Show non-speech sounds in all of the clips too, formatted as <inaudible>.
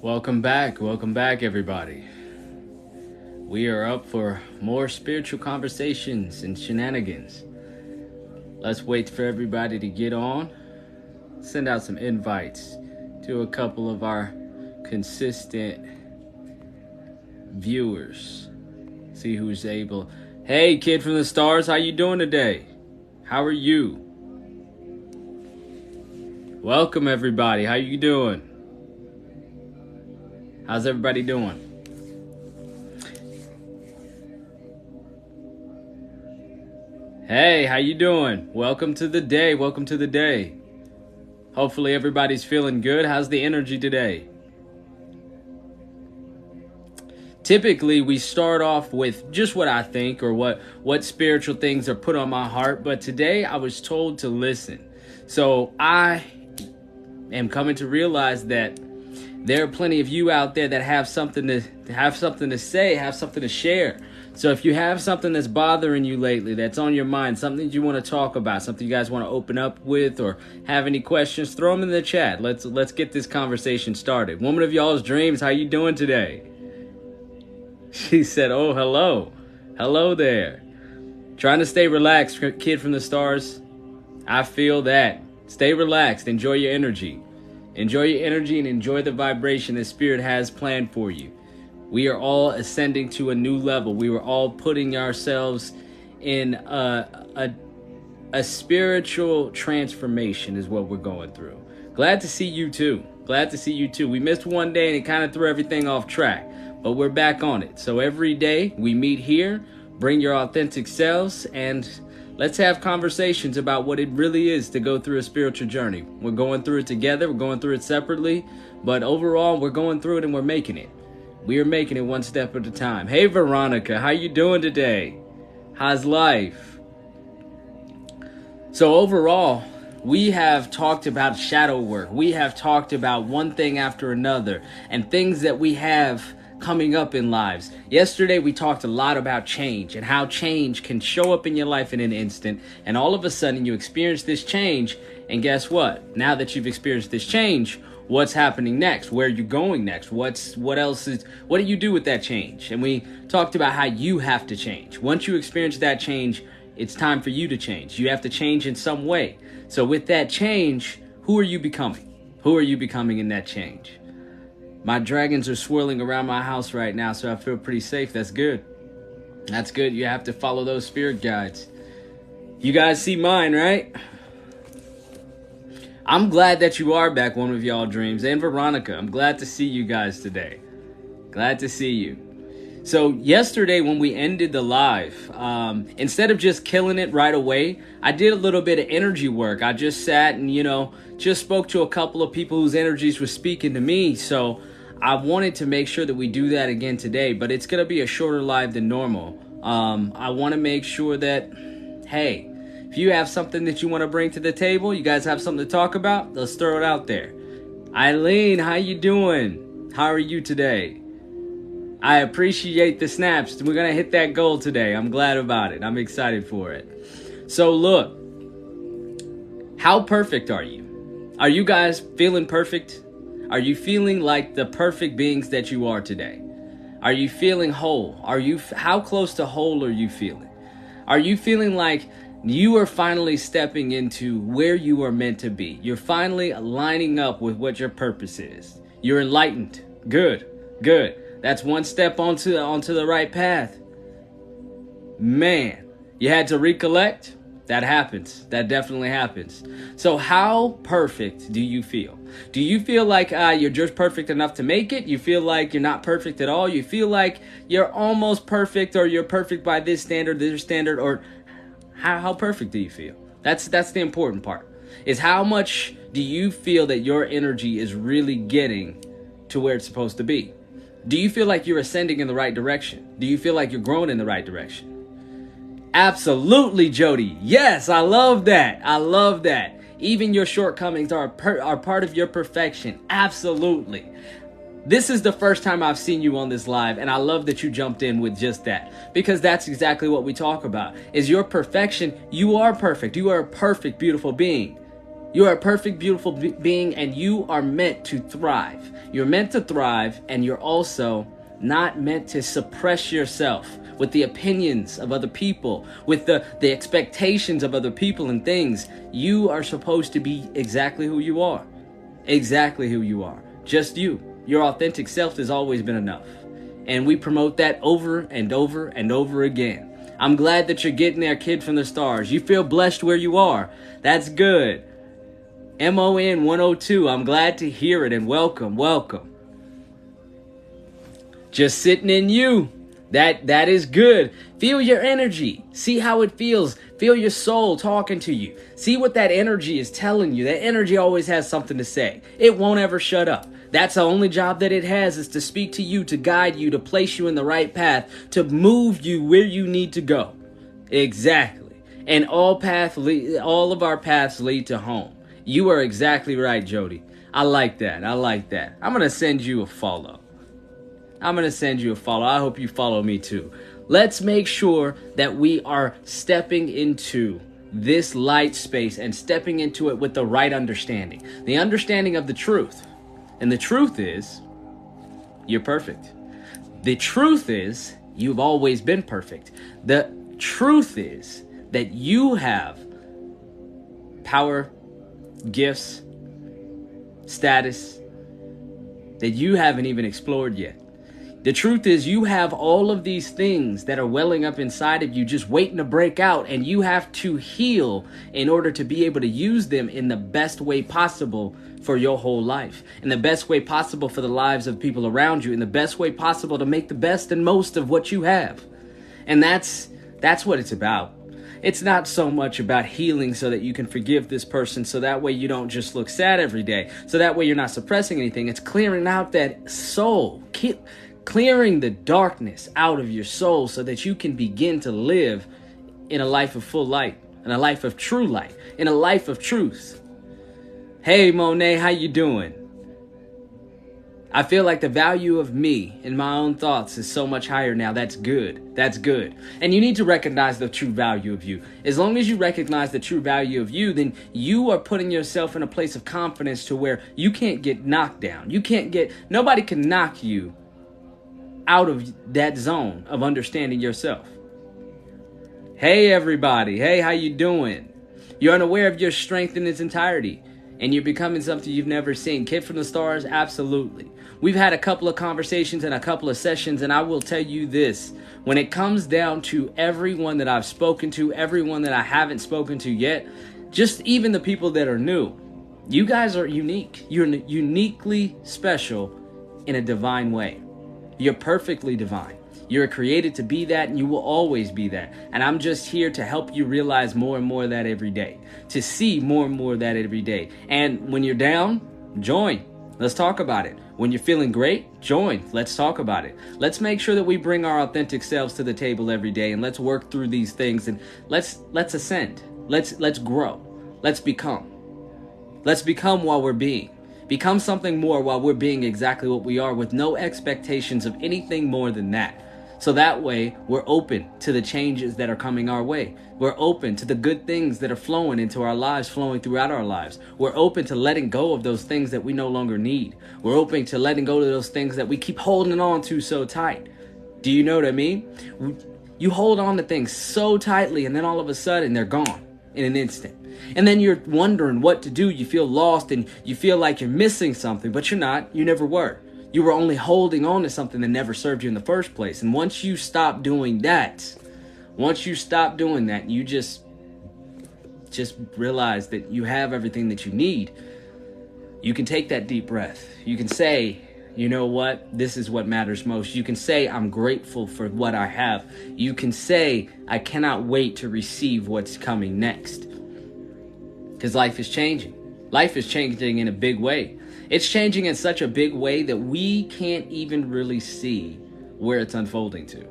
Welcome back. Welcome back, everybody. We are up for more spiritual conversations and shenanigans. Let's wait for everybody to get on. Send out some invites to a couple of our consistent viewers. See who's able. Hey, kid from the stars, how you doing today? How are you? Welcome everybody. How you doing? How's everybody doing? Hey, how you doing? Welcome to the day. Welcome to the day. Hopefully everybody's feeling good. How's the energy today? Typically, we start off with just what I think or what what spiritual things are put on my heart, but today I was told to listen. So, I am coming to realize that there are plenty of you out there that have something to have something to say, have something to share. So if you have something that's bothering you lately, that's on your mind, something you want to talk about, something you guys want to open up with, or have any questions, throw them in the chat. Let's let's get this conversation started. Woman of y'all's dreams, how you doing today? <laughs> She said, "Oh, hello, hello there." Trying to stay relaxed, kid from the stars. I feel that. Stay relaxed. Enjoy your energy. Enjoy your energy and enjoy the vibration that Spirit has planned for you. We are all ascending to a new level. We were all putting ourselves in a, a, a spiritual transformation, is what we're going through. Glad to see you too. Glad to see you too. We missed one day and it kind of threw everything off track, but we're back on it. So every day we meet here, bring your authentic selves, and Let's have conversations about what it really is to go through a spiritual journey. We're going through it together, we're going through it separately, but overall we're going through it and we're making it. We are making it one step at a time. Hey Veronica, how you doing today? How's life? So overall, we have talked about shadow work. We have talked about one thing after another and things that we have coming up in lives. Yesterday, we talked a lot about change and how change can show up in your life in an instant, and all of a sudden, you experience this change. And guess what? Now that you've experienced this change, what's happening next? Where are you going next? What's what else is what do you do with that change? And we talked about how you have to change. Once you experience that change, it's time for you to change. You have to change in some way. So with that change, who are you becoming? Who are you becoming in that change? My dragons are swirling around my house right now, so I feel pretty safe. That's good. That's good. You have to follow those spirit guides. You guys see mine, right? I'm glad that you are back, one of y'all dreams. And Veronica, I'm glad to see you guys today. Glad to see you. So, yesterday when we ended the live, um, instead of just killing it right away, I did a little bit of energy work. I just sat and, you know, just spoke to a couple of people whose energies were speaking to me. So, I wanted to make sure that we do that again today, but it's going to be a shorter live than normal. Um, I want to make sure that, hey, if you have something that you want to bring to the table, you guys have something to talk about, let's throw it out there. Eileen, how you doing? How are you today? I appreciate the snaps. We're going to hit that goal today. I'm glad about it. I'm excited for it. So, look, how perfect are you? Are you guys feeling perfect? Are you feeling like the perfect beings that you are today? Are you feeling whole? Are you how close to whole are you feeling? Are you feeling like you are finally stepping into where you are meant to be? You're finally lining up with what your purpose is. You're enlightened. Good. Good. That's one step onto onto the right path. Man, you had to recollect? That happens. That definitely happens. So, how perfect do you feel? Do you feel like uh, you're just perfect enough to make it? You feel like you're not perfect at all? You feel like you're almost perfect, or you're perfect by this standard, this standard, or how, how perfect do you feel? That's that's the important part. Is how much do you feel that your energy is really getting to where it's supposed to be? Do you feel like you're ascending in the right direction? Do you feel like you're growing in the right direction? Absolutely, Jody. Yes, I love that. I love that. Even your shortcomings are per- are part of your perfection. Absolutely. This is the first time I've seen you on this live and I love that you jumped in with just that because that's exactly what we talk about. Is your perfection, you are perfect. You are a perfect beautiful being. You are a perfect, beautiful be- being, and you are meant to thrive. You're meant to thrive, and you're also not meant to suppress yourself with the opinions of other people, with the, the expectations of other people and things. You are supposed to be exactly who you are. Exactly who you are. Just you. Your authentic self has always been enough. And we promote that over and over and over again. I'm glad that you're getting there, kid from the stars. You feel blessed where you are. That's good. MON 102. I'm glad to hear it and welcome, welcome. Just sitting in you. That that is good. Feel your energy. See how it feels. Feel your soul talking to you. See what that energy is telling you. That energy always has something to say. It won't ever shut up. That's the only job that it has is to speak to you, to guide you, to place you in the right path, to move you where you need to go. Exactly. And all path lead, all of our paths lead to home. You are exactly right, Jody. I like that. I like that. I'm going to send you a follow. I'm going to send you a follow. I hope you follow me too. Let's make sure that we are stepping into this light space and stepping into it with the right understanding. The understanding of the truth. And the truth is, you're perfect. The truth is, you've always been perfect. The truth is that you have power, gifts, status that you haven't even explored yet. The truth is, you have all of these things that are welling up inside of you just waiting to break out, and you have to heal in order to be able to use them in the best way possible for your whole life, in the best way possible for the lives of people around you, in the best way possible to make the best and most of what you have. And that's that's what it's about. It's not so much about healing so that you can forgive this person so that way you don't just look sad every day. So that way you're not suppressing anything. It's clearing out that soul. Keep clearing the darkness out of your soul so that you can begin to live in a life of full light, in a life of true light, in a life of truth. Hey Monet, how you doing? I feel like the value of me and my own thoughts is so much higher now. That's good. That's good. And you need to recognize the true value of you. As long as you recognize the true value of you, then you are putting yourself in a place of confidence to where you can't get knocked down. You can't get, nobody can knock you out of that zone of understanding yourself. Hey everybody, hey how you doing? You're unaware of your strength in its entirety and you're becoming something you've never seen. Kid from the stars, absolutely. We've had a couple of conversations and a couple of sessions and I will tell you this, when it comes down to everyone that I've spoken to, everyone that I haven't spoken to yet, just even the people that are new, you guys are unique. You're uniquely special in a divine way. You're perfectly divine. You're created to be that and you will always be that. And I'm just here to help you realize more and more of that every day, to see more and more of that every day. And when you're down, join. Let's talk about it. When you're feeling great, join. Let's talk about it. Let's make sure that we bring our authentic selves to the table every day and let's work through these things and let's let's ascend. Let's let's grow. Let's become. Let's become while we're being. Become something more while we're being exactly what we are with no expectations of anything more than that. So that way, we're open to the changes that are coming our way. We're open to the good things that are flowing into our lives, flowing throughout our lives. We're open to letting go of those things that we no longer need. We're open to letting go of those things that we keep holding on to so tight. Do you know what I mean? You hold on to things so tightly, and then all of a sudden, they're gone in an instant. And then you're wondering what to do. You feel lost and you feel like you're missing something, but you're not. You never were. You were only holding on to something that never served you in the first place. And once you stop doing that, once you stop doing that, you just just realize that you have everything that you need. You can take that deep breath. You can say, you know what? This is what matters most. You can say, I'm grateful for what I have. You can say, I cannot wait to receive what's coming next. Because life is changing. Life is changing in a big way. It's changing in such a big way that we can't even really see where it's unfolding to.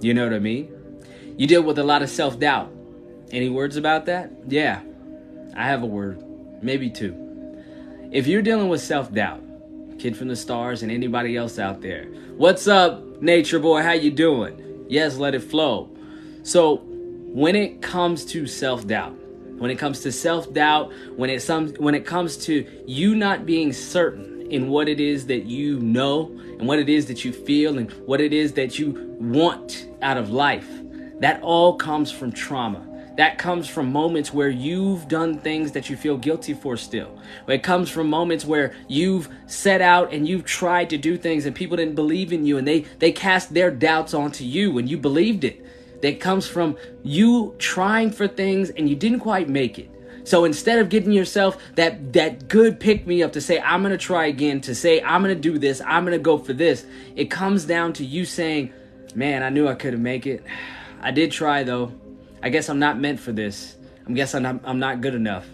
You know what I mean? You deal with a lot of self doubt. Any words about that? Yeah, I have a word, maybe two. If you're dealing with self doubt, Kid from the Stars and anybody else out there, what's up, Nature Boy? How you doing? Yes, let it flow. So, when it comes to self doubt, when it comes to self-doubt, when it some when it comes to you not being certain in what it is that you know and what it is that you feel and what it is that you want out of life. That all comes from trauma. That comes from moments where you've done things that you feel guilty for still. It comes from moments where you've set out and you've tried to do things and people didn't believe in you and they, they cast their doubts onto you and you believed it. That comes from you trying for things and you didn't quite make it. So instead of giving yourself that that good pick me up to say I'm going to try again, to say I'm going to do this, I'm going to go for this, it comes down to you saying, "Man, I knew I couldn't make it. <sighs> I did try though. I guess I'm not meant for this. I guess I'm not, I'm not good enough.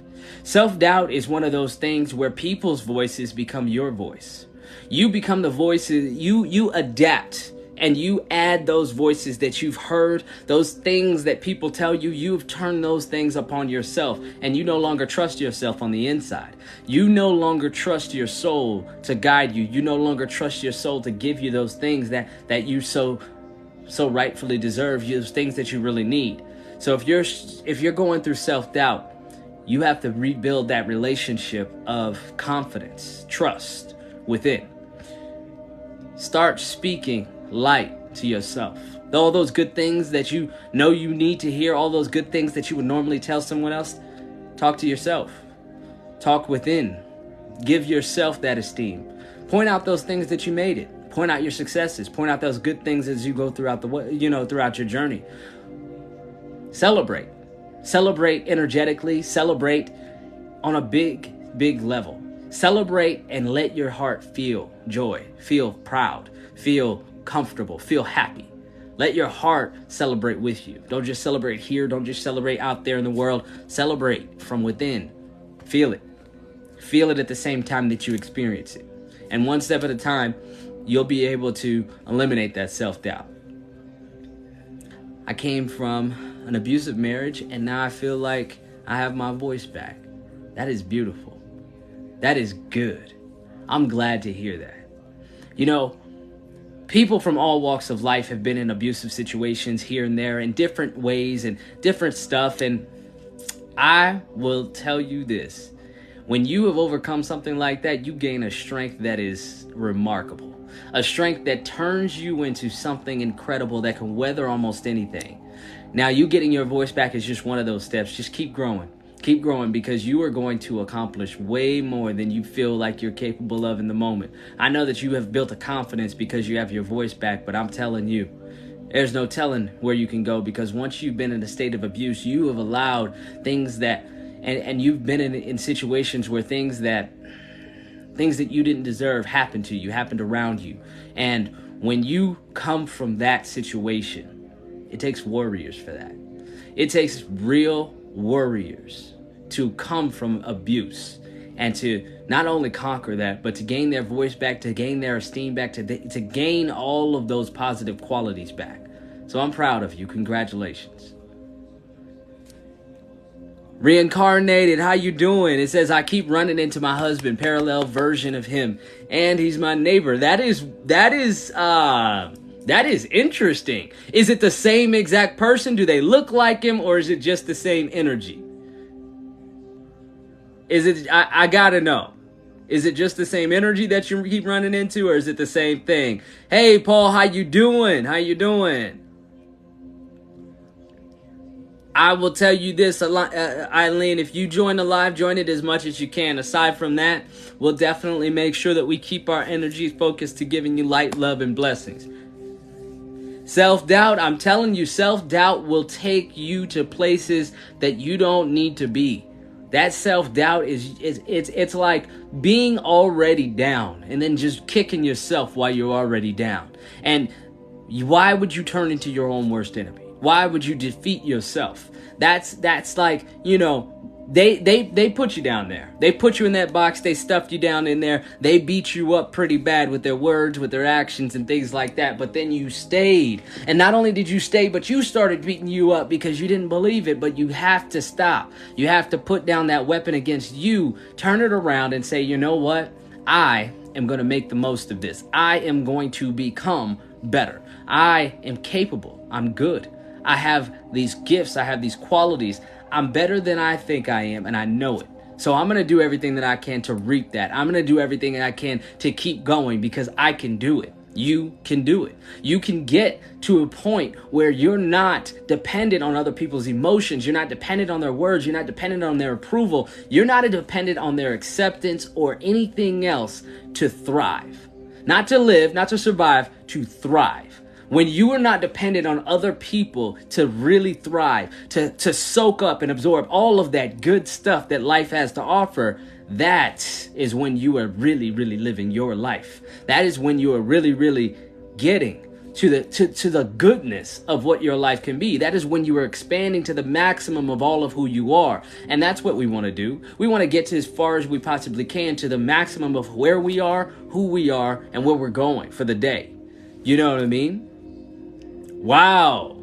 Self doubt is one of those things where people's voices become your voice. You become the voices, you, you adapt and you add those voices that you've heard, those things that people tell you, you've turned those things upon yourself, and you no longer trust yourself on the inside. You no longer trust your soul to guide you. You no longer trust your soul to give you those things that, that you so so rightfully deserve, those things that you really need. So if you're if you're going through self-doubt, you have to rebuild that relationship of confidence, trust within. Start speaking light to yourself. All those good things that you know you need to hear, all those good things that you would normally tell someone else, talk to yourself. Talk within. Give yourself that esteem. Point out those things that you made it. Point out your successes. Point out those good things as you go throughout the you know throughout your journey. Celebrate. Celebrate energetically. Celebrate on a big, big level. Celebrate and let your heart feel joy, feel proud, feel comfortable, feel happy. Let your heart celebrate with you. Don't just celebrate here. Don't just celebrate out there in the world. Celebrate from within. Feel it. Feel it at the same time that you experience it. And one step at a time, you'll be able to eliminate that self doubt. I came from an abusive marriage, and now I feel like I have my voice back. That is beautiful. That is good. I'm glad to hear that. You know, people from all walks of life have been in abusive situations here and there in different ways and different stuff. And I will tell you this when you have overcome something like that, you gain a strength that is remarkable. A strength that turns you into something incredible that can weather almost anything. Now, you getting your voice back is just one of those steps. Just keep growing. Keep growing because you are going to accomplish way more than you feel like you're capable of in the moment. I know that you have built a confidence because you have your voice back, but I'm telling you, there's no telling where you can go because once you've been in a state of abuse, you have allowed things that, and, and you've been in, in situations where things that, things that you didn't deserve happened to you, happened around you. And when you come from that situation, it takes warriors for that. It takes real warriors to come from abuse and to not only conquer that, but to gain their voice back, to gain their esteem back, to, to gain all of those positive qualities back. So I'm proud of you. Congratulations. Reincarnated, how you doing? It says I keep running into my husband, parallel version of him, and he's my neighbor. That is that is uh that is interesting. Is it the same exact person? Do they look like him or is it just the same energy? Is it, I, I gotta know. Is it just the same energy that you keep running into or is it the same thing? Hey, Paul, how you doing? How you doing? I will tell you this, uh, Eileen, if you join the live, join it as much as you can. Aside from that, we'll definitely make sure that we keep our energies focused to giving you light, love, and blessings. Self doubt, I'm telling you, self doubt will take you to places that you don't need to be. That self doubt is, is it's it's like being already down and then just kicking yourself while you're already down. And why would you turn into your own worst enemy? Why would you defeat yourself? That's that's like, you know, they they they put you down there. They put you in that box. They stuffed you down in there. They beat you up pretty bad with their words, with their actions and things like that. But then you stayed. And not only did you stay, but you started beating you up because you didn't believe it, but you have to stop. You have to put down that weapon against you, turn it around and say, "You know what? I am going to make the most of this. I am going to become better. I am capable. I'm good. I have these gifts, I have these qualities. I'm better than I think I am, and I know it. So I'm going to do everything that I can to reap that. I'm going to do everything that I can to keep going because I can do it. You can do it. You can get to a point where you're not dependent on other people's emotions. You're not dependent on their words. You're not dependent on their approval. You're not dependent on their acceptance or anything else to thrive. Not to live, not to survive, to thrive. When you are not dependent on other people to really thrive, to, to soak up and absorb all of that good stuff that life has to offer, that is when you are really, really living your life. That is when you are really, really getting to the to, to the goodness of what your life can be. That is when you are expanding to the maximum of all of who you are. And that's what we want to do. We want to get to as far as we possibly can to the maximum of where we are, who we are, and where we're going for the day. You know what I mean? Wow.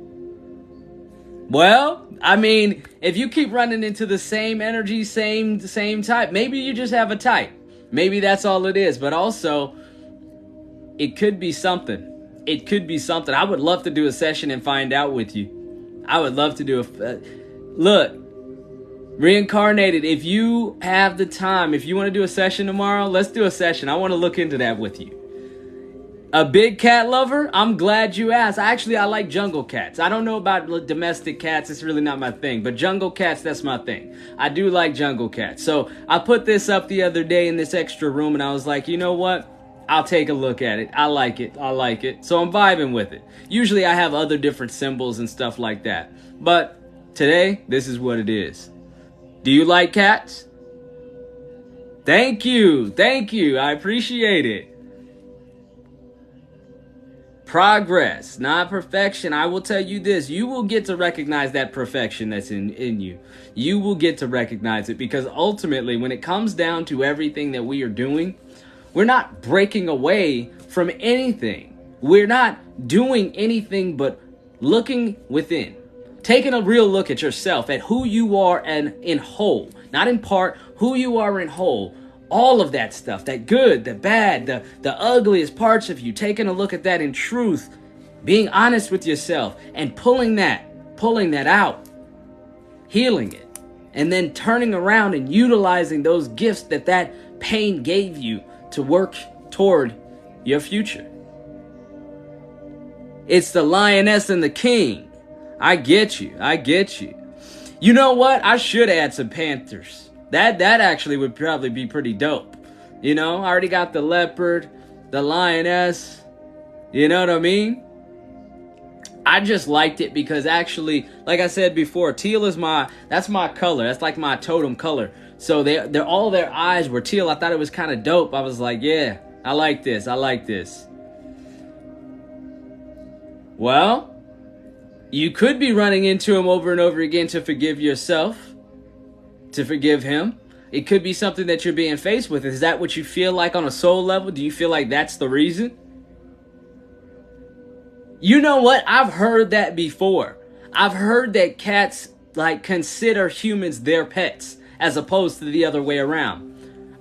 Well, I mean, if you keep running into the same energy, same same type, maybe you just have a type. Maybe that's all it is. But also, it could be something. It could be something. I would love to do a session and find out with you. I would love to do a uh, look. Reincarnated, if you have the time, if you want to do a session tomorrow, let's do a session. I want to look into that with you a big cat lover? I'm glad you asked. Actually, I like jungle cats. I don't know about domestic cats. It's really not my thing. But jungle cats, that's my thing. I do like jungle cats. So I put this up the other day in this extra room and I was like, you know what? I'll take a look at it. I like it. I like it. So I'm vibing with it. Usually I have other different symbols and stuff like that. But today, this is what it is. Do you like cats? Thank you. Thank you. I appreciate it. Progress, not perfection. I will tell you this you will get to recognize that perfection that's in, in you. You will get to recognize it because ultimately, when it comes down to everything that we are doing, we're not breaking away from anything. We're not doing anything but looking within. Taking a real look at yourself, at who you are and in whole, not in part, who you are in whole all of that stuff that good the bad the the ugliest parts of you taking a look at that in truth being honest with yourself and pulling that pulling that out healing it and then turning around and utilizing those gifts that that pain gave you to work toward your future. It's the lioness and the king. I get you. I get you. You know what? I should add some panthers that that actually would probably be pretty dope. You know, I already got the leopard, the lioness. You know what I mean? I just liked it because actually, like I said before, teal is my that's my color. That's like my totem color. So they they're all their eyes were teal. I thought it was kind of dope. I was like, yeah, I like this. I like this. Well, you could be running into him over and over again to forgive yourself to forgive him. It could be something that you're being faced with. Is that what you feel like on a soul level? Do you feel like that's the reason? You know what? I've heard that before. I've heard that cats like consider humans their pets as opposed to the other way around.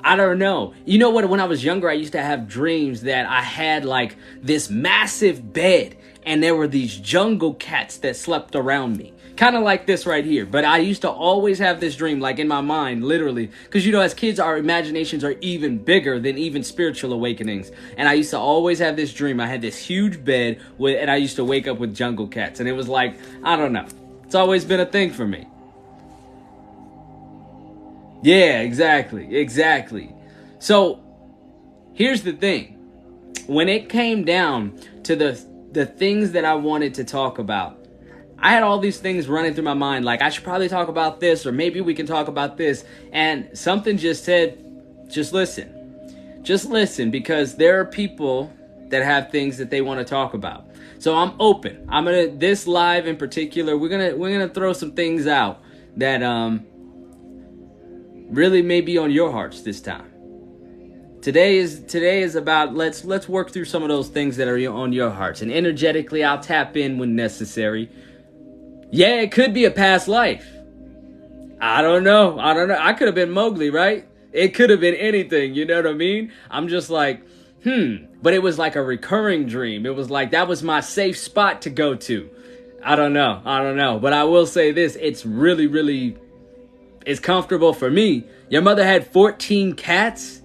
I don't know. You know what? When I was younger, I used to have dreams that I had like this massive bed and there were these jungle cats that slept around me kind of like this right here. But I used to always have this dream, like in my mind, literally, because you know, as kids, our imaginations are even bigger than even spiritual awakenings. And I used to always have this dream. I had this huge bed with, and I used to wake up with jungle cats, and it was like, I don't know, it's always been a thing for me. Yeah, exactly, exactly. So here's the thing: when it came down to the the things that I wanted to talk about I had all these things running through my mind, like I should probably talk about this, or maybe we can talk about this. And something just said, just listen. Just listen, because there are people that have things that they want to talk about. So I'm open. I'm gonna this live in particular, we're gonna we're gonna throw some things out that um really may be on your hearts this time. Today is today is about let's let's work through some of those things that are on your hearts and energetically I'll tap in when necessary yeah, it could be a past life. I don't know. I don't know. I could have been Mowgli, right? It could have been anything. You know what I mean? I'm just like, hmm. But it was like a recurring dream. It was like that was my safe spot to go to. I don't know. I don't know. But I will say this it's really, really. It's comfortable for me. Your mother had 14 cats?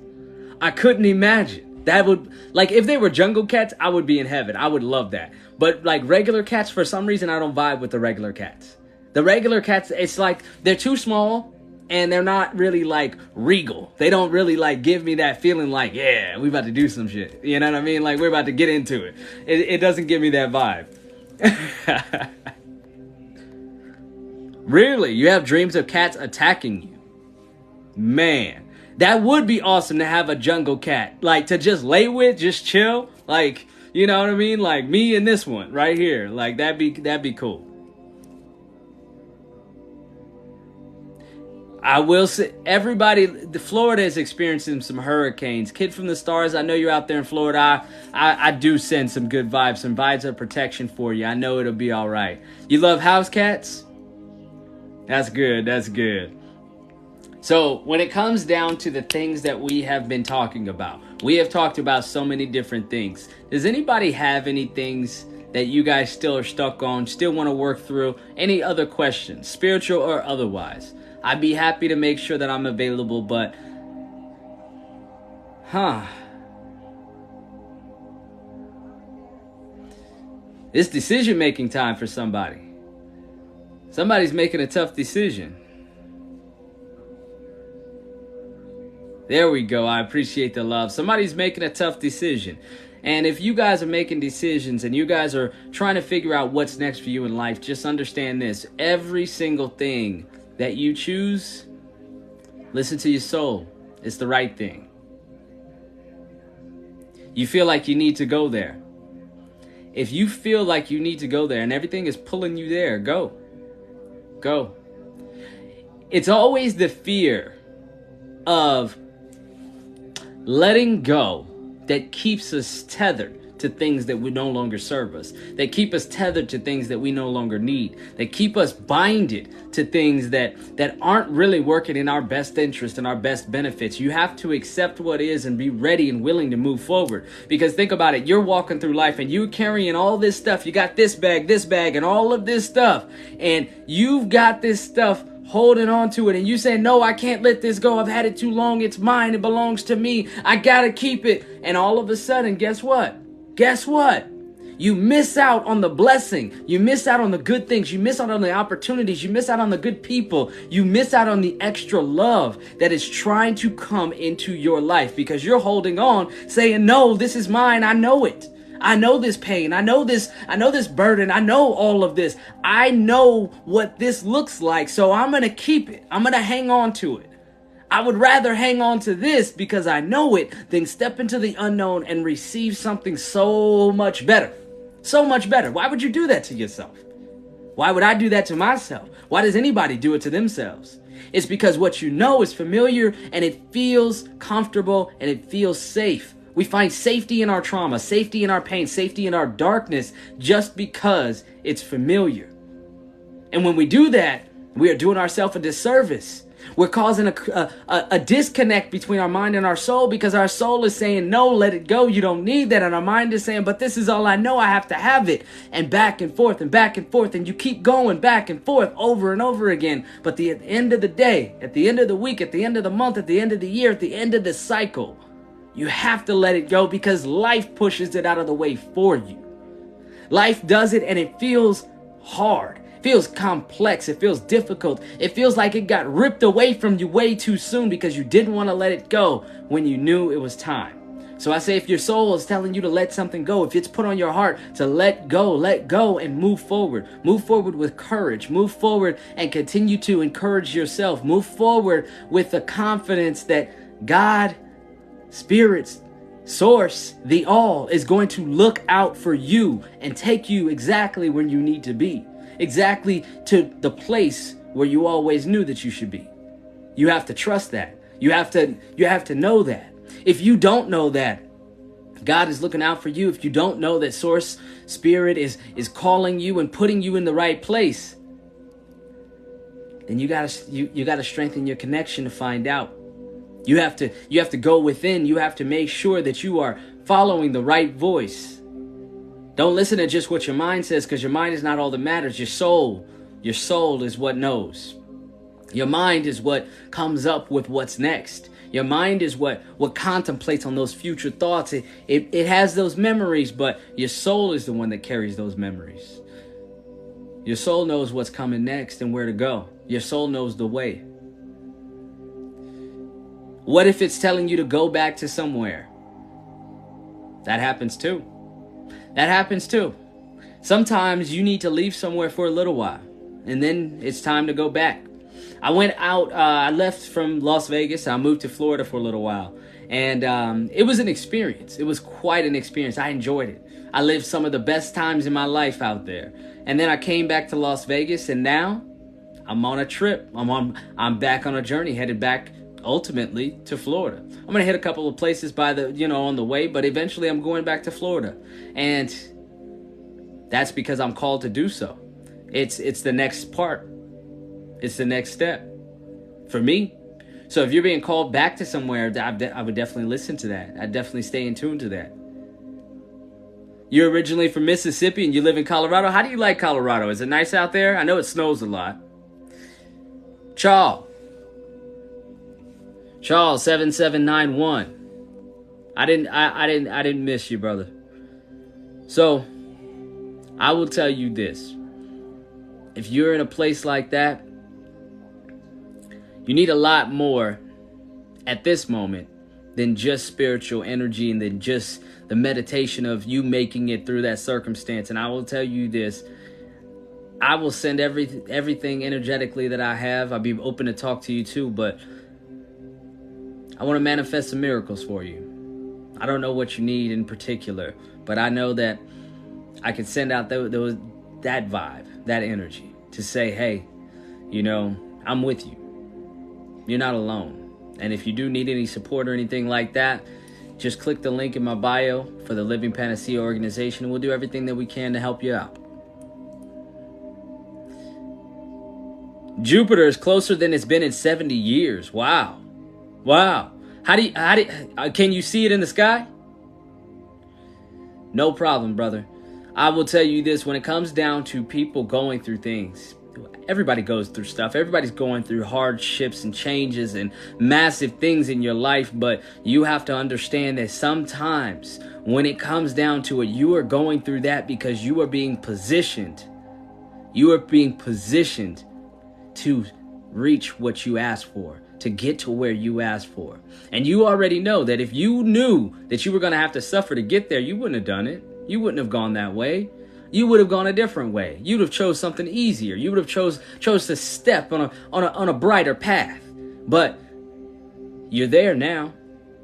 I couldn't imagine. That would, like, if they were jungle cats, I would be in heaven. I would love that. But, like, regular cats, for some reason, I don't vibe with the regular cats. The regular cats, it's like they're too small and they're not really like regal. They don't really like give me that feeling like, yeah, we about to do some shit. You know what I mean? Like we're about to get into it. It, it doesn't give me that vibe. <laughs> really? You have dreams of cats attacking you? Man, that would be awesome to have a jungle cat. Like to just lay with, just chill. Like, you know what I mean? Like me and this one right here. Like that'd be that'd be cool. I will say, everybody, the Florida is experiencing some hurricanes. Kid from the stars, I know you're out there in Florida. I, I, I, do send some good vibes, some vibes of protection for you. I know it'll be all right. You love house cats? That's good. That's good. So, when it comes down to the things that we have been talking about, we have talked about so many different things. Does anybody have any things that you guys still are stuck on, still want to work through? Any other questions, spiritual or otherwise? I'd be happy to make sure that I'm available, but huh. It's decision making time for somebody. Somebody's making a tough decision. There we go. I appreciate the love. Somebody's making a tough decision. And if you guys are making decisions and you guys are trying to figure out what's next for you in life, just understand this. Every single thing that you choose, listen to your soul. It's the right thing. You feel like you need to go there. If you feel like you need to go there and everything is pulling you there, go. Go. It's always the fear of letting go that keeps us tethered to things that we no longer serve us. that keep us tethered to things that we no longer need. that keep us binded to things that that aren't really working in our best interest and our best benefits. You have to accept what is and be ready and willing to move forward. Because think about it, you're walking through life and you're carrying all this stuff. You got this bag, this bag, and all of this stuff. And you've got this stuff holding on to it and you say, No, I can't let this go. I've had it too long. It's mine. It belongs to me. I gotta keep it. And all of a sudden, guess what? guess what? You miss out on the blessing. You miss out on the good things. You miss out on the opportunities. You miss out on the good people. You miss out on the extra love that is trying to come into your life because you're holding on saying, no, this is mine. I know it. I know this pain. I know this. I know this burden. I know all of this. I know what this looks like. So I'm going to keep it. I'm going to hang on to it. I would rather hang on to this because I know it than step into the unknown and receive something so much better. So much better. Why would you do that to yourself? Why would I do that to myself? Why does anybody do it to themselves? It's because what you know is familiar and it feels comfortable and it feels safe. We find safety in our trauma, safety in our pain, safety in our darkness just because it's familiar. And when we do that, we are doing ourselves a disservice we're causing a, a, a, disconnect between our mind and our soul because our soul is saying, no, let it go. You don't need that. And our mind is saying, but this is all I know. I have to have it. And back and forth and back and forth. And you keep going back and forth over and over again. But the, at the end of the day, at the end of the week, at the end of the month, at the end of the year, at the end of the cycle, you have to let it go because life pushes it out of the way for you. Life does it and it feels hard feels complex. It feels difficult. It feels like it got ripped away from you way too soon because you didn't want to let it go when you knew it was time. So I say, if your soul is telling you to let something go, if it's put on your heart to let go, let go and move forward. Move forward with courage. Move forward and continue to encourage yourself. Move forward with the confidence that God, spirits, source, the all, is going to look out for you and take you exactly where you need to be exactly to the place where you always knew that you should be. You have to trust that. You have to you have to know that. If you don't know that, God is looking out for you. If you don't know that source spirit is is calling you and putting you in the right place, then you got to you, you got to strengthen your connection to find out. You have to you have to go within. You have to make sure that you are following the right voice Don't listen to just what your mind says because your mind is not all that matters. Your soul, your soul is what knows. Your mind is what comes up with what's next. Your mind is what what contemplates on those future thoughts. It, it, it has those memories, but your soul is the one that carries those memories. Your soul knows what's coming next and where to go. Your soul knows the way. What if it's telling you to go back to somewhere? That happens too. That happens too. Sometimes you need to leave somewhere for a little while, and then it's time to go back. I went out. Uh, I left from Las Vegas. I moved to Florida for a little while, and um, it was an experience. It was quite an experience. I enjoyed it. I lived some of the best times in my life out there, and then I came back to Las Vegas, and now I'm on a trip. I'm on. I'm back on a journey, headed back ultimately to Florida. I'm gonna hit a couple of places by the you know on the way, but eventually I'm going back to Florida, and that's because I'm called to do so. It's it's the next part it's the next step for me. So if you're being called back to somewhere, I would definitely listen to that. I'd definitely stay in tune to that. You're originally from Mississippi and you live in Colorado. How do you like Colorado? Is it nice out there? I know it snows a lot. Charles. Charles seven seven nine one. I didn't I, I didn't I didn't miss you, brother. So I will tell you this. If you're in a place like that, you need a lot more at this moment than just spiritual energy and than just the meditation of you making it through that circumstance. And I will tell you this I will send every, everything energetically that I have. I'll be open to talk to you too, but I want to manifest some miracles for you. I don't know what you need in particular, but I know that I can send out those, those that vibe, that energy to say, hey, you know, I'm with you. You're not alone. And if you do need any support or anything like that, just click the link in my bio for the Living Panacea organization, and we'll do everything that we can to help you out. Jupiter is closer than it's been in 70 years. Wow. Wow. How do you, how do you, uh, can you see it in the sky? No problem, brother. I will tell you this when it comes down to people going through things, everybody goes through stuff. Everybody's going through hardships and changes and massive things in your life, but you have to understand that sometimes when it comes down to it, you are going through that because you are being positioned. You are being positioned to reach what you asked for, to get to where you asked for. And you already know that if you knew that you were going to have to suffer to get there, you wouldn't have done it. You wouldn't have gone that way you would have gone a different way. You'd have chose something easier. You would have chose chose to step on a on a on a brighter path. But you're there now.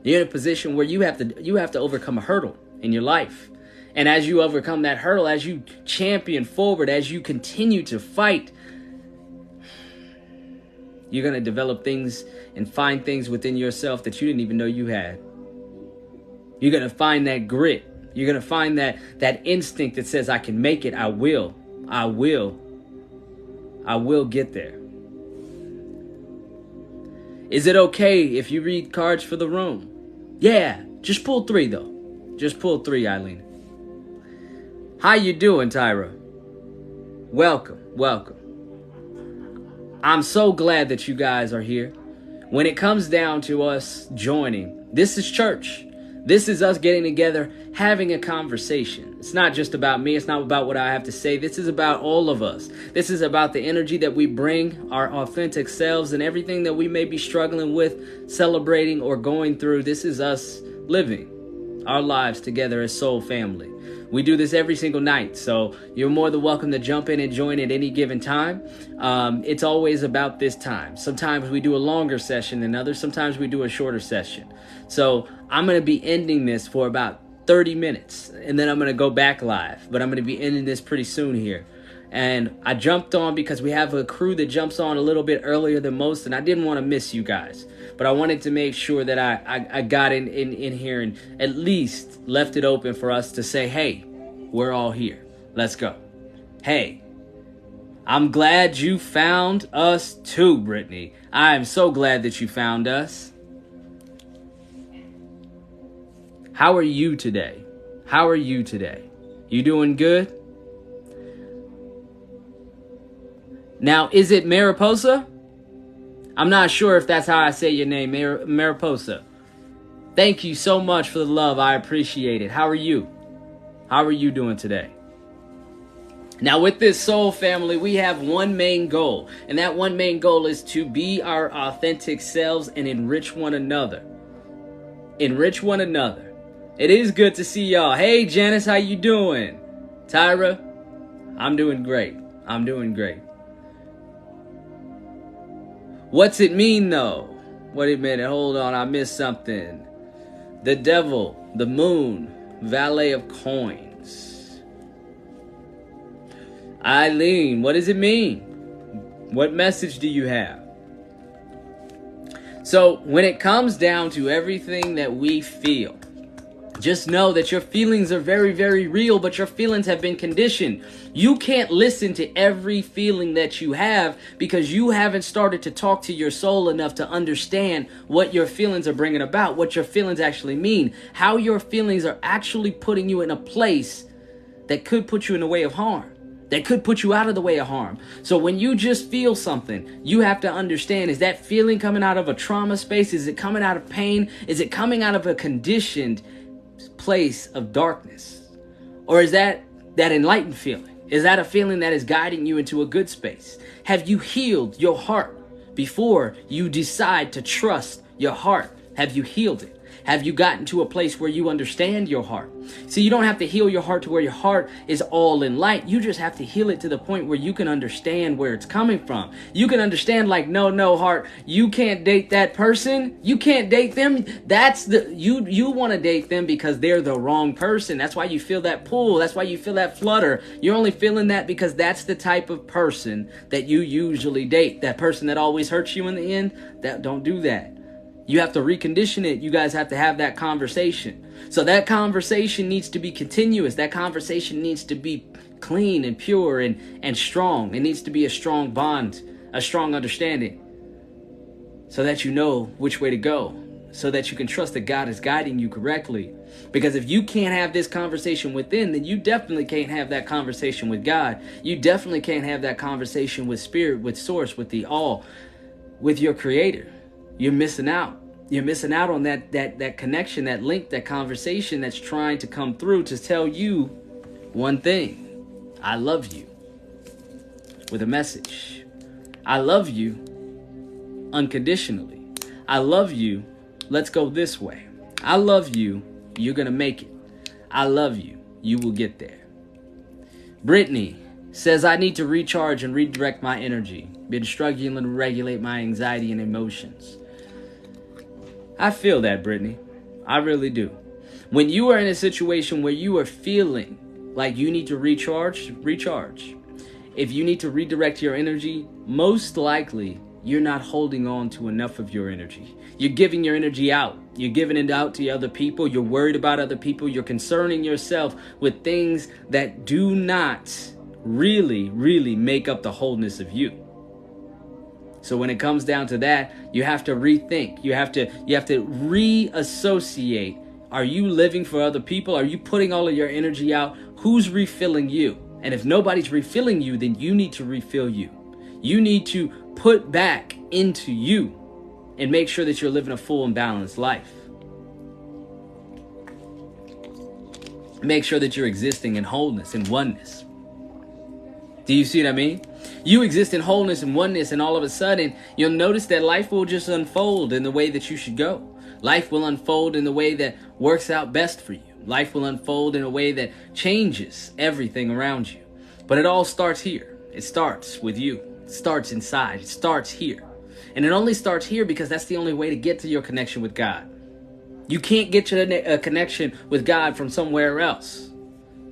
You're in a position where you have to you have to overcome a hurdle in your life. And as you overcome that hurdle, as you champion forward, as you continue to fight, you're going to develop things and find things within yourself that you didn't even know you had. You're going to find that grit you're going to find that that instinct that says I can make it. I will. I will. I will get there. Is it okay if you read cards for the room? Yeah, just pull 3 though. Just pull 3, Eileen. How you doing, Tyra? Welcome. Welcome. I'm so glad that you guys are here. When it comes down to us joining, this is church. This is us getting together, having a conversation. It's not just about me, it's not about what I have to say. This is about all of us. This is about the energy that we bring, our authentic selves, and everything that we may be struggling with, celebrating, or going through. This is us living our lives together as soul family. We do this every single night, so you're more than welcome to jump in and join at any given time. Um, it's always about this time. Sometimes we do a longer session than others, sometimes we do a shorter session. So I'm going to be ending this for about 30 minutes, and then I'm going to go back live, but I'm going to be ending this pretty soon here. And I jumped on because we have a crew that jumps on a little bit earlier than most, and I didn't want to miss you guys but I wanted to make sure that I, I, I got in, in, in here and at least left it open for us to say, hey, we're all here. Let's go. Hey, I'm glad you found us too, Brittany. I am so glad that you found us. How are you today? How are you today? You doing good? Now, is it Mariposa? I'm not sure if that's how I say your name, Mar- Mariposa. Thank you so much for the love. I appreciate it. How are you? How are you doing today? Now, with this soul family, we have one main goal, and that one main goal is to be our authentic selves and enrich one another. Enrich one another. It is good to see y'all. Hey, Janice, how you doing? Tyra, I'm doing great. I'm doing great. What's it mean though? Wait a minute, hold on, I missed something. The devil, the moon, valet of coins. Eileen, what does it mean? What message do you have? So, when it comes down to everything that we feel, just know that your feelings are very, very real, but your feelings have been conditioned. You can't listen to every feeling that you have because you haven't started to talk to your soul enough to understand what your feelings are bringing about, what your feelings actually mean, how your feelings are actually putting you in a place that could put you in the way of harm that could put you out of the way of harm. So when you just feel something, you have to understand is that feeling coming out of a trauma space? Is it coming out of pain? Is it coming out of a conditioned place of darkness? Or is that that enlightened feeling? Is that a feeling that is guiding you into a good space? Have you healed your heart before you decide to trust your heart? Have you healed it? Have you gotten to a place where you understand your heart? See, you don't have to heal your heart to where your heart is all in light. You just have to heal it to the point where you can understand where it's coming from. You can understand, like, no, no, heart, you can't date that person. You can't date them. That's the you you want to date them because they're the wrong person. That's why you feel that pull. That's why you feel that flutter. You're only feeling that because that's the type of person that you usually date. That person that always hurts you in the end. That don't do that. You have to recondition it. You guys have to have that conversation. So that conversation needs to be continuous. That conversation needs to be clean and pure and, and strong. It needs to be a strong bond, a strong understanding. So that you know which way to go. So that you can trust that God is guiding you correctly. Because if you can't have this conversation within, then you definitely can't have that conversation with God. You definitely can't have that conversation with Spirit, with Source, with the All, with your Creator you're missing out. You're missing out on that that that connection, that link, that conversation that's trying to come through to tell you one thing. I love you. With a message. I love you unconditionally. I love you. Let's go this way. I love you. You're going to make it. I love you. You will get there. Brittany says, I need to recharge and redirect my energy. Been struggling to regulate my anxiety and emotions. I feel that, Brittany. I really do. When you are in a situation where you are feeling like you need to recharge, recharge. If you need to redirect your energy, most likely you're not holding on to enough of your energy. You're giving your energy out. You're giving it out to other people. You're worried about other people. You're concerning yourself with things that do not really, really make up the wholeness of you. So when it comes down to that, you have to rethink. You have to you have to reassociate. Are you living for other people? Are you putting all of your energy out? Who's refilling you? And if nobody's refilling you, then you need to refill you. You need to put back into you and make sure that you're living a full and balanced life. Make sure that you're existing in wholeness and oneness. Do you see what I mean? You exist in wholeness and oneness, and all of a sudden, you'll notice that life will just unfold in the way that you should go. Life will unfold in the way that works out best for you. Life will unfold in a way that changes everything around you. But it all starts here. It starts with you. It starts inside. It starts here. And it only starts here because that's the only way to get to your connection with God. You can't get to a connection with God from somewhere else.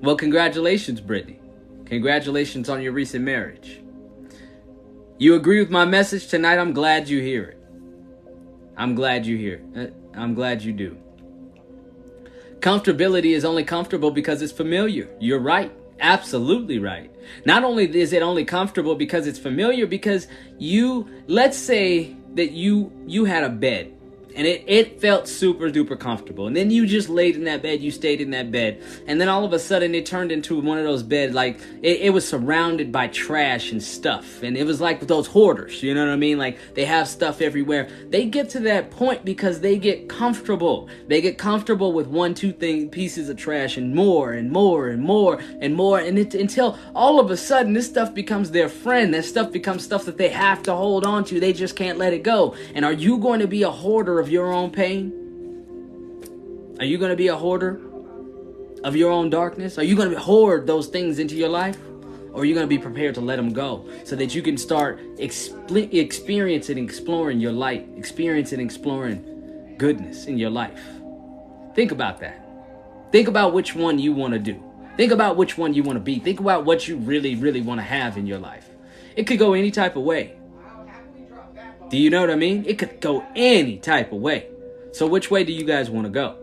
Well, congratulations, Brittany. Congratulations on your recent marriage. You agree with my message tonight? I'm glad you hear it. I'm glad you hear it. Uh, I'm glad you do. Comfortability is only comfortable because it's familiar. You're right. Absolutely right. Not only is it only comfortable because it's familiar, because you, let's say that you you had a bed and it, it felt super duper comfortable. And then you just laid in that bed, you stayed in that bed, and then all of a sudden it turned into one of those beds like it, it, was surrounded by trash and stuff, and it was like those hoarders, you know what I mean? Like they have stuff everywhere. They get to that point because they get comfortable. They get comfortable with one, two thing pieces of trash and more and more and more and more, and it, until all of a sudden this stuff becomes their friend. That stuff becomes stuff that they have to hold on to. They just can't let it go. And are you going to be a hoarder? Of your own pain? Are you going to be a hoarder of your own darkness? Are you going to hoard those things into your life? Or are you going to be prepared to let them go so that you can start exp- experiencing, exploring your light, experiencing, exploring goodness in your life? Think about that. Think about which one you want to do. Think about which one you want to be. Think about what you really, really want to have in your life. It could go any type of way. Do you know what I mean? It could go any type of way. So which way do you guys want to go?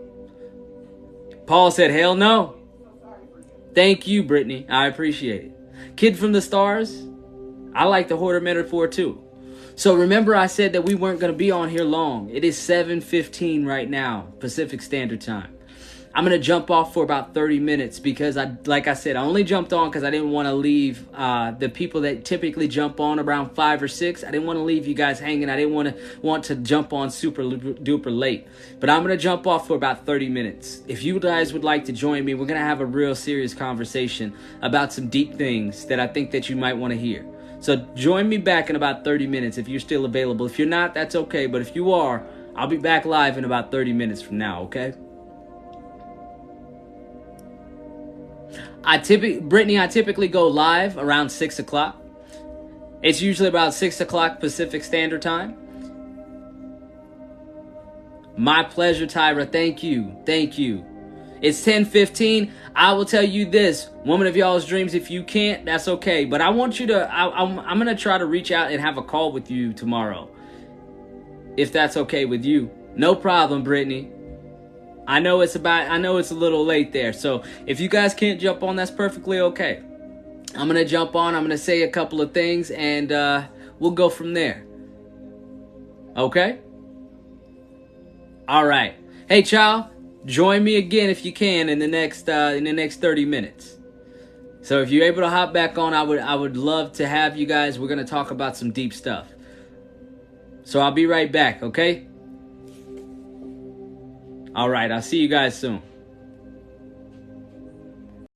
Paul said, hell no. Thank you, Brittany. I appreciate it. Kid from the stars. I like the hoarder metaphor too. So remember I said that we weren't going to be on here long. It is 7:15 right now, Pacific Standard Time. I'm gonna jump off for about 30 minutes because I, like I said, I only jumped on because I didn't want to leave uh, the people that typically jump on around five or six. I didn't want to leave you guys hanging. I didn't want to want to jump on super duper late. But I'm gonna jump off for about 30 minutes. If you guys would like to join me, we're gonna have a real serious conversation about some deep things that I think that you might want to hear. So join me back in about 30 minutes if you're still available. If you're not, that's okay. But if you are, I'll be back live in about 30 minutes from now. Okay. I typically, Brittany, I typically go live around six o'clock. It's usually about six o'clock Pacific Standard Time. My pleasure, Tyra. Thank you. Thank you. It's 10:15. I will tell you this, woman of y'all's dreams. If you can't, that's okay. But I want you to. I, I'm, I'm gonna try to reach out and have a call with you tomorrow, if that's okay with you. No problem, Brittany. I know it's about I know it's a little late there. So if you guys can't jump on, that's perfectly okay. I'm gonna jump on, I'm gonna say a couple of things and uh, we'll go from there. Okay? Alright. Hey child, join me again if you can in the next uh, in the next 30 minutes. So if you're able to hop back on, I would I would love to have you guys. We're gonna talk about some deep stuff. So I'll be right back, okay? All right, I'll see you guys soon.